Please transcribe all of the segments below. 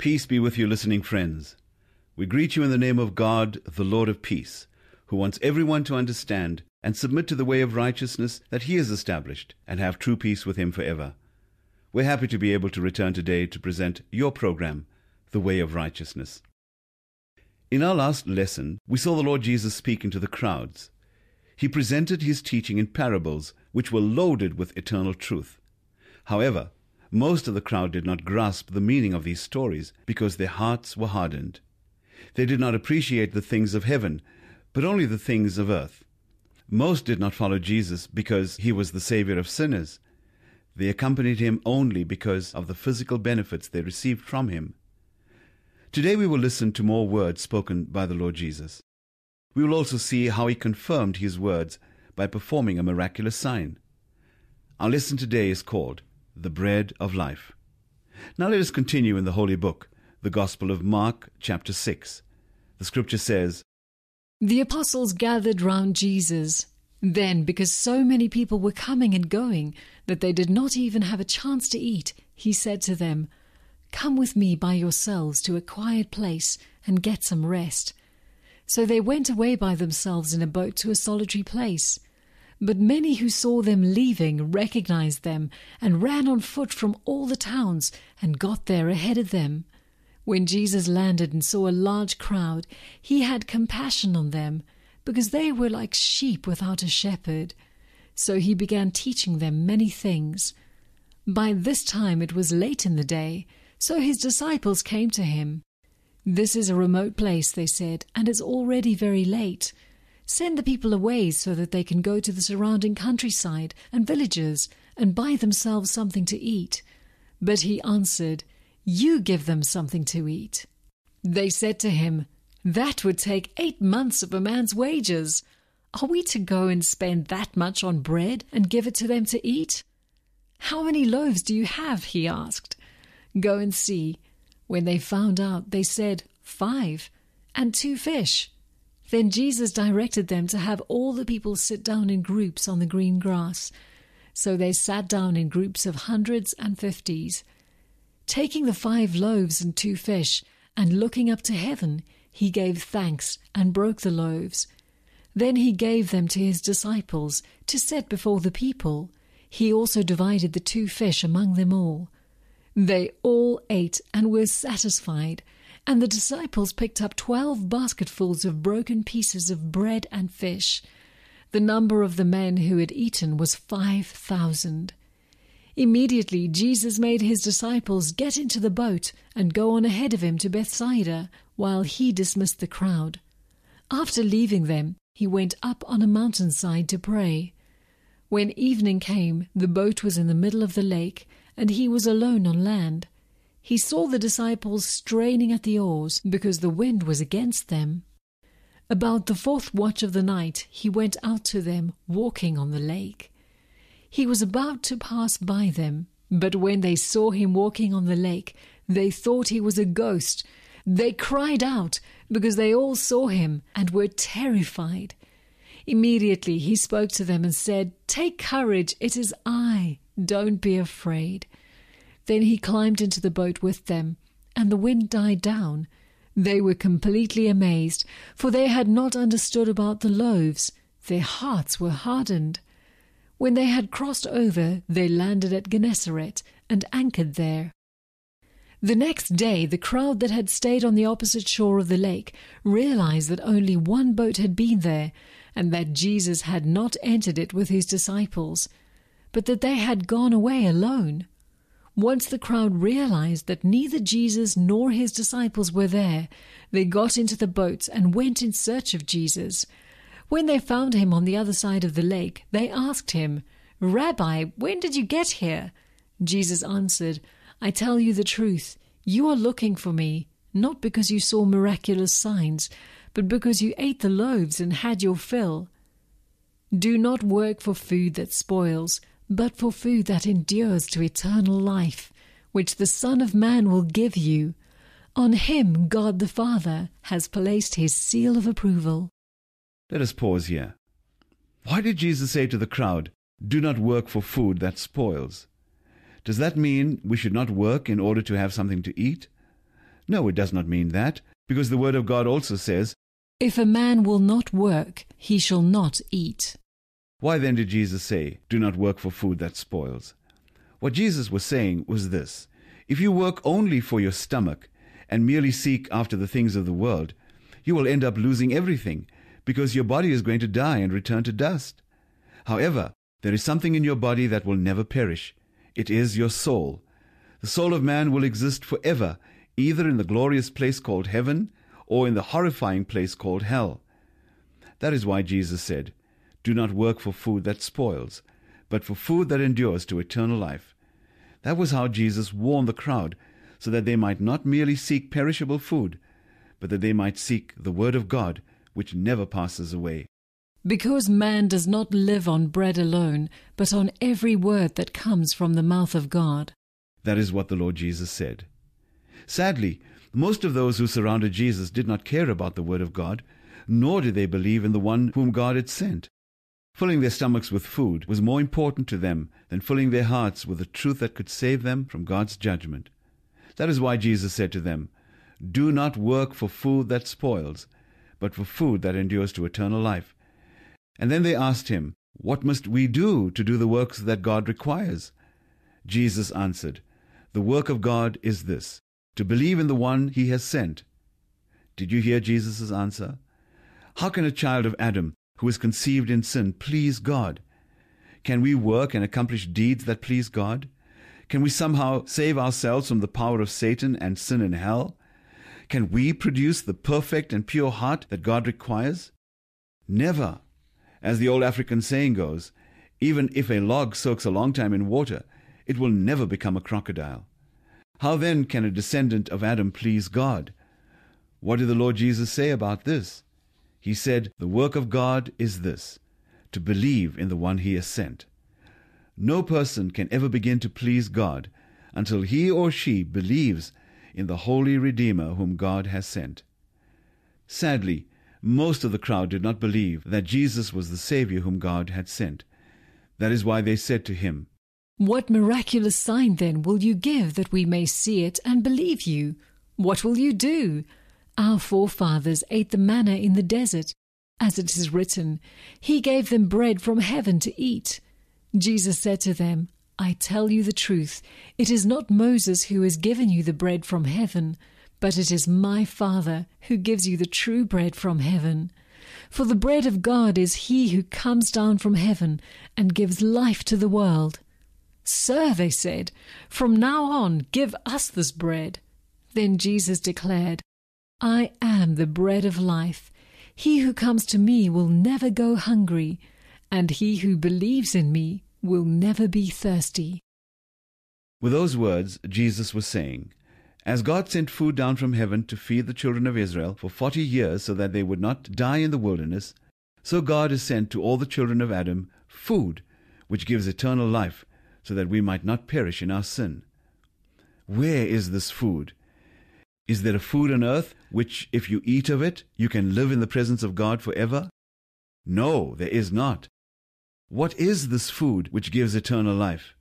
Peace be with you, listening friends. We greet you in the name of God, the Lord of peace, who wants everyone to understand and submit to the way of righteousness that He has established and have true peace with Him forever. We're happy to be able to return today to present your program, The Way of Righteousness. In our last lesson, we saw the Lord Jesus speaking to the crowds. He presented his teaching in parables which were loaded with eternal truth. However, most of the crowd did not grasp the meaning of these stories because their hearts were hardened. They did not appreciate the things of heaven, but only the things of earth. Most did not follow Jesus because he was the Savior of sinners. They accompanied him only because of the physical benefits they received from him. Today we will listen to more words spoken by the Lord Jesus. We will also see how he confirmed his words by performing a miraculous sign. Our lesson today is called the bread of life. Now let us continue in the Holy Book, the Gospel of Mark, chapter 6. The scripture says, The apostles gathered round Jesus. Then, because so many people were coming and going that they did not even have a chance to eat, he said to them, Come with me by yourselves to a quiet place and get some rest. So they went away by themselves in a boat to a solitary place. But many who saw them leaving recognized them and ran on foot from all the towns and got there ahead of them. When Jesus landed and saw a large crowd, he had compassion on them, because they were like sheep without a shepherd. So he began teaching them many things. By this time it was late in the day, so his disciples came to him. This is a remote place, they said, and it's already very late. Send the people away so that they can go to the surrounding countryside and villages and buy themselves something to eat. But he answered, You give them something to eat. They said to him, That would take eight months of a man's wages. Are we to go and spend that much on bread and give it to them to eat? How many loaves do you have? he asked. Go and see. When they found out, they said, Five, and two fish. Then Jesus directed them to have all the people sit down in groups on the green grass. So they sat down in groups of hundreds and fifties. Taking the five loaves and two fish, and looking up to heaven, he gave thanks and broke the loaves. Then he gave them to his disciples to set before the people. He also divided the two fish among them all. They all ate and were satisfied and the disciples picked up twelve basketfuls of broken pieces of bread and fish. The number of the men who had eaten was five thousand. Immediately Jesus made his disciples get into the boat and go on ahead of him to Bethsaida, while he dismissed the crowd. After leaving them, he went up on a mountainside to pray. When evening came, the boat was in the middle of the lake, and he was alone on land. He saw the disciples straining at the oars because the wind was against them. About the fourth watch of the night, he went out to them, walking on the lake. He was about to pass by them, but when they saw him walking on the lake, they thought he was a ghost. They cried out because they all saw him and were terrified. Immediately he spoke to them and said, Take courage, it is I. Don't be afraid. Then he climbed into the boat with them, and the wind died down. They were completely amazed, for they had not understood about the loaves. Their hearts were hardened. When they had crossed over, they landed at Gennesaret and anchored there. The next day, the crowd that had stayed on the opposite shore of the lake realized that only one boat had been there, and that Jesus had not entered it with his disciples, but that they had gone away alone. Once the crowd realized that neither Jesus nor his disciples were there, they got into the boats and went in search of Jesus. When they found him on the other side of the lake, they asked him, Rabbi, when did you get here? Jesus answered, I tell you the truth. You are looking for me, not because you saw miraculous signs, but because you ate the loaves and had your fill. Do not work for food that spoils but for food that endures to eternal life, which the Son of Man will give you. On him God the Father has placed his seal of approval. Let us pause here. Why did Jesus say to the crowd, Do not work for food that spoils? Does that mean we should not work in order to have something to eat? No, it does not mean that, because the Word of God also says, If a man will not work, he shall not eat. Why then did Jesus say, Do not work for food that spoils? What Jesus was saying was this If you work only for your stomach and merely seek after the things of the world, you will end up losing everything because your body is going to die and return to dust. However, there is something in your body that will never perish. It is your soul. The soul of man will exist forever, either in the glorious place called heaven or in the horrifying place called hell. That is why Jesus said, Do not work for food that spoils, but for food that endures to eternal life. That was how Jesus warned the crowd, so that they might not merely seek perishable food, but that they might seek the Word of God, which never passes away. Because man does not live on bread alone, but on every word that comes from the mouth of God. That is what the Lord Jesus said. Sadly, most of those who surrounded Jesus did not care about the Word of God, nor did they believe in the one whom God had sent. Filling their stomachs with food was more important to them than filling their hearts with the truth that could save them from God's judgment. That is why Jesus said to them, Do not work for food that spoils, but for food that endures to eternal life. And then they asked him, What must we do to do the works that God requires? Jesus answered, The work of God is this, to believe in the one he has sent. Did you hear Jesus' answer? How can a child of Adam who is conceived in sin please God? Can we work and accomplish deeds that please God? Can we somehow save ourselves from the power of Satan and sin and hell? Can we produce the perfect and pure heart that God requires? Never. As the old African saying goes, even if a log soaks a long time in water, it will never become a crocodile. How then can a descendant of Adam please God? What did the Lord Jesus say about this? He said, The work of God is this, to believe in the one he has sent. No person can ever begin to please God until he or she believes in the holy Redeemer whom God has sent. Sadly, most of the crowd did not believe that Jesus was the Savior whom God had sent. That is why they said to him, What miraculous sign then will you give that we may see it and believe you? What will you do? Our forefathers ate the manna in the desert. As it is written, He gave them bread from heaven to eat. Jesus said to them, I tell you the truth, it is not Moses who has given you the bread from heaven, but it is my Father who gives you the true bread from heaven. For the bread of God is he who comes down from heaven and gives life to the world. Sir, they said, from now on give us this bread. Then Jesus declared, I am the bread of life. He who comes to me will never go hungry, and he who believes in me will never be thirsty. With those words, Jesus was saying, As God sent food down from heaven to feed the children of Israel for forty years so that they would not die in the wilderness, so God has sent to all the children of Adam food which gives eternal life so that we might not perish in our sin. Where is this food? Is there a food on earth which, if you eat of it, you can live in the presence of God forever? No, there is not. What is this food which gives eternal life?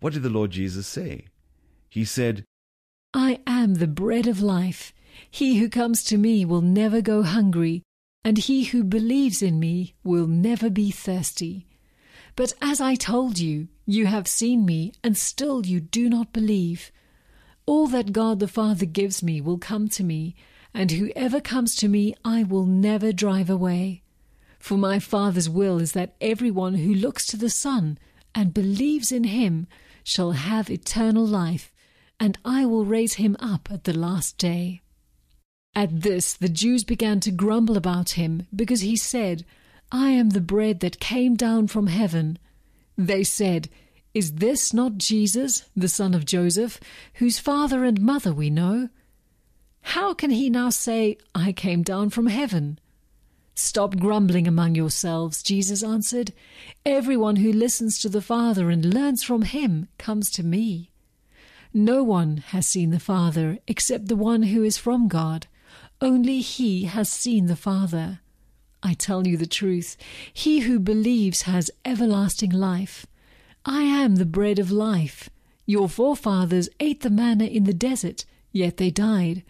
What did the Lord Jesus say? He said, I am the bread of life. He who comes to me will never go hungry, and he who believes in me will never be thirsty. But as I told you, you have seen me, and still you do not believe. All that God the Father gives me will come to me, and whoever comes to me I will never drive away. For my Father's will is that everyone who looks to the Son and believes in him shall have eternal life, and I will raise him up at the last day. At this the Jews began to grumble about him, because he said, I am the bread that came down from heaven. They said, Is this not Jesus, the son of Joseph, whose father and mother we know? How can he now say, I came down from heaven? Stop grumbling among yourselves, Jesus answered. Everyone who listens to the Father and learns from him comes to me. No one has seen the Father except the one who is from God. Only he has seen the Father. I tell you the truth, he who believes has everlasting life. I am the bread of life. Your forefathers ate the manna in the desert. yet they died.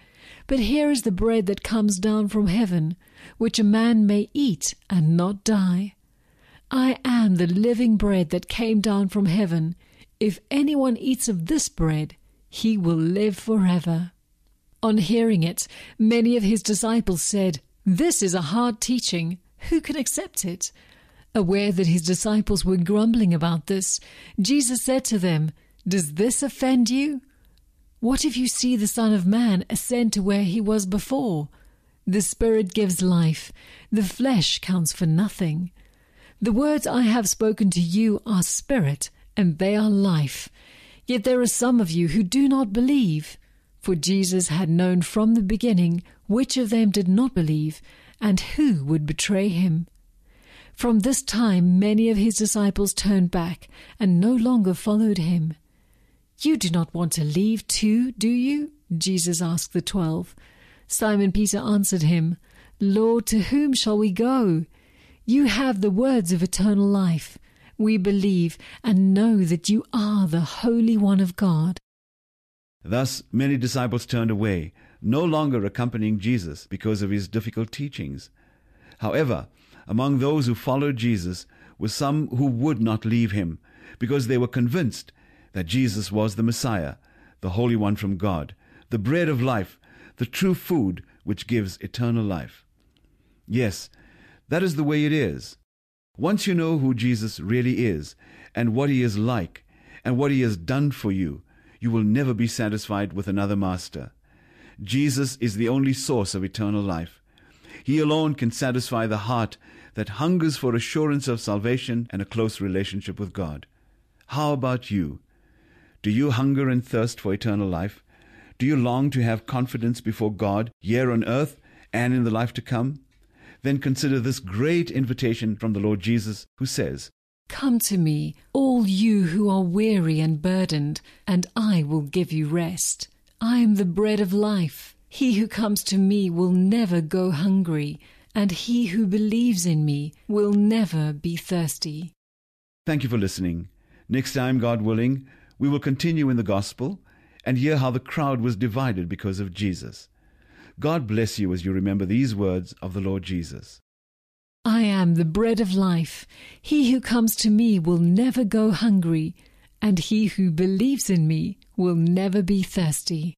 But here is the bread that comes down from heaven, which a man may eat and not die. I am the living bread that came down from heaven. If anyone eats of this bread, he will live forever. On hearing it, many of his disciples said, This is a hard teaching. Who can accept it? Aware that his disciples were grumbling about this, Jesus said to them, Does this offend you? What if you see the Son of Man ascend to where he was before? The Spirit gives life, the flesh counts for nothing. The words I have spoken to you are spirit, and they are life. Yet there are some of you who do not believe. For Jesus had known from the beginning which of them did not believe, and who would betray him. From this time many of his disciples turned back and no longer followed him. You do not want to leave too, do you? Jesus asked the twelve. Simon Peter answered him, Lord, to whom shall we go? You have the words of eternal life. We believe and know that you are the Holy One of God. Thus many disciples turned away, no longer accompanying Jesus because of his difficult teachings. However, among those who followed Jesus were some who would not leave him because they were convinced that Jesus was the Messiah, the Holy One from God, the bread of life, the true food which gives eternal life. Yes, that is the way it is. Once you know who Jesus really is, and what he is like, and what he has done for you, you will never be satisfied with another master. Jesus is the only source of eternal life. He alone can satisfy the heart that hungers for assurance of salvation and a close relationship with God. How about you? Do you hunger and thirst for eternal life? Do you long to have confidence before God here on earth and in the life to come? Then consider this great invitation from the Lord Jesus, who says, Come to me, all you who are weary and burdened, and I will give you rest. I am the bread of life. He who comes to me will never go hungry, and he who believes in me will never be thirsty. Thank you for listening. Next time, God willing, we will continue in the gospel and hear how the crowd was divided because of Jesus. God bless you as you remember these words of the Lord Jesus. I am the bread of life. He who comes to me will never go hungry, and he who believes in me will never be thirsty.